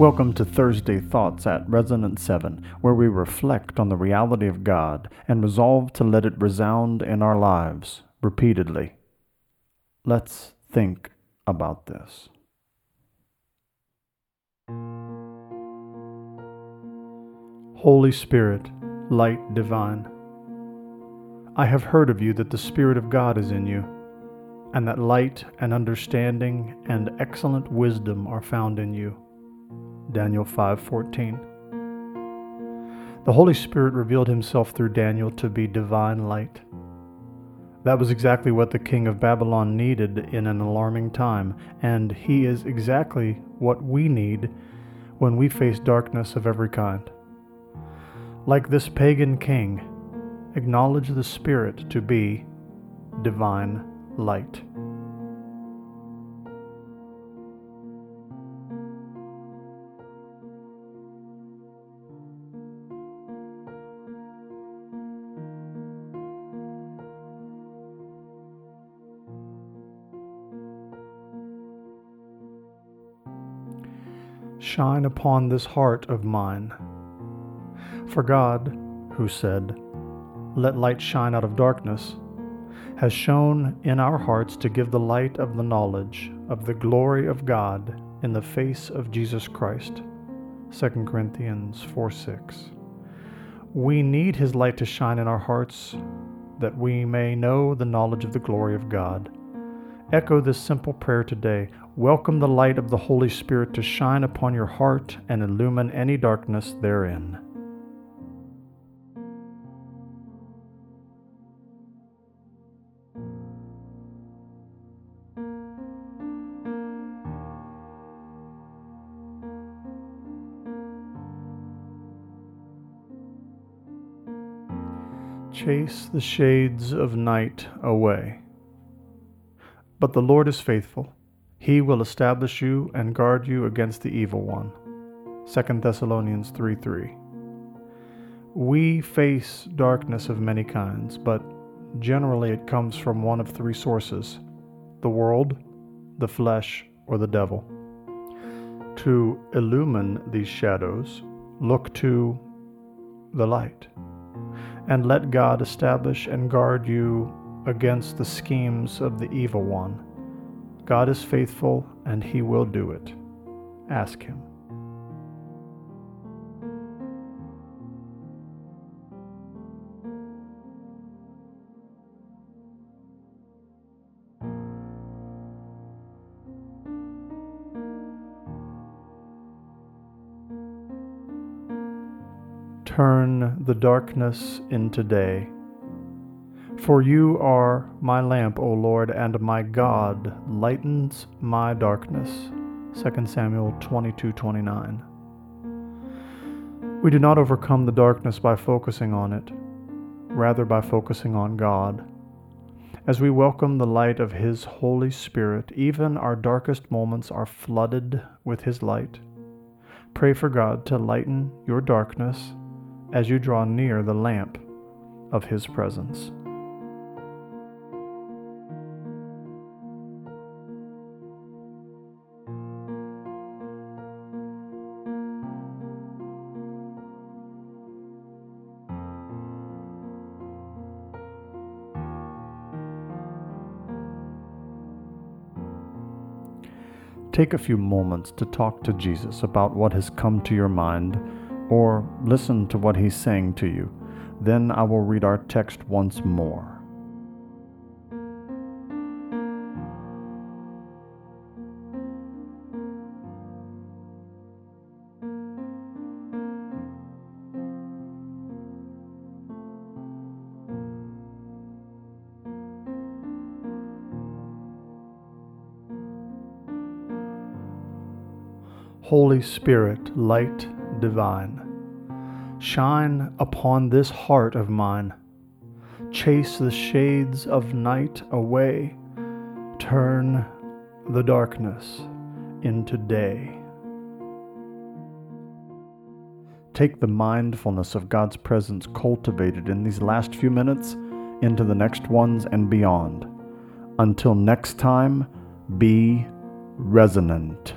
Welcome to Thursday Thoughts at Resonance 7, where we reflect on the reality of God and resolve to let it resound in our lives repeatedly. Let's think about this. Holy Spirit, light divine, I have heard of you that the Spirit of God is in you, and that light and understanding and excellent wisdom are found in you. Daniel 5:14. The Holy Spirit revealed himself through Daniel to be divine light. That was exactly what the king of Babylon needed in an alarming time, and he is exactly what we need when we face darkness of every kind. Like this pagan king, acknowledge the Spirit to be divine light. Shine upon this heart of mine. For God, who said, Let light shine out of darkness, has shone in our hearts to give the light of the knowledge of the glory of God in the face of Jesus Christ. 2 Corinthians 4 6. We need His light to shine in our hearts that we may know the knowledge of the glory of God. Echo this simple prayer today Welcome the light of the Holy Spirit to shine upon your heart and illumine any darkness therein. Chase the shades of night away. But the Lord is faithful he will establish you and guard you against the evil one. 2 Thessalonians 3 3. We face darkness of many kinds, but generally it comes from one of three sources the world, the flesh, or the devil. To illumine these shadows, look to the light, and let God establish and guard you against the schemes of the evil one God is faithful and he will do it. Ask him. Turn the darkness into day for you are my lamp, O Lord, and my God lightens my darkness. 2 Samuel 22:29. We do not overcome the darkness by focusing on it, rather by focusing on God. As we welcome the light of His Holy Spirit, even our darkest moments are flooded with His light. Pray for God to lighten your darkness as you draw near the lamp of His presence. Take a few moments to talk to Jesus about what has come to your mind, or listen to what he's saying to you. Then I will read our text once more. Holy Spirit, light divine, shine upon this heart of mine. Chase the shades of night away, turn the darkness into day. Take the mindfulness of God's presence cultivated in these last few minutes into the next ones and beyond. Until next time, be resonant.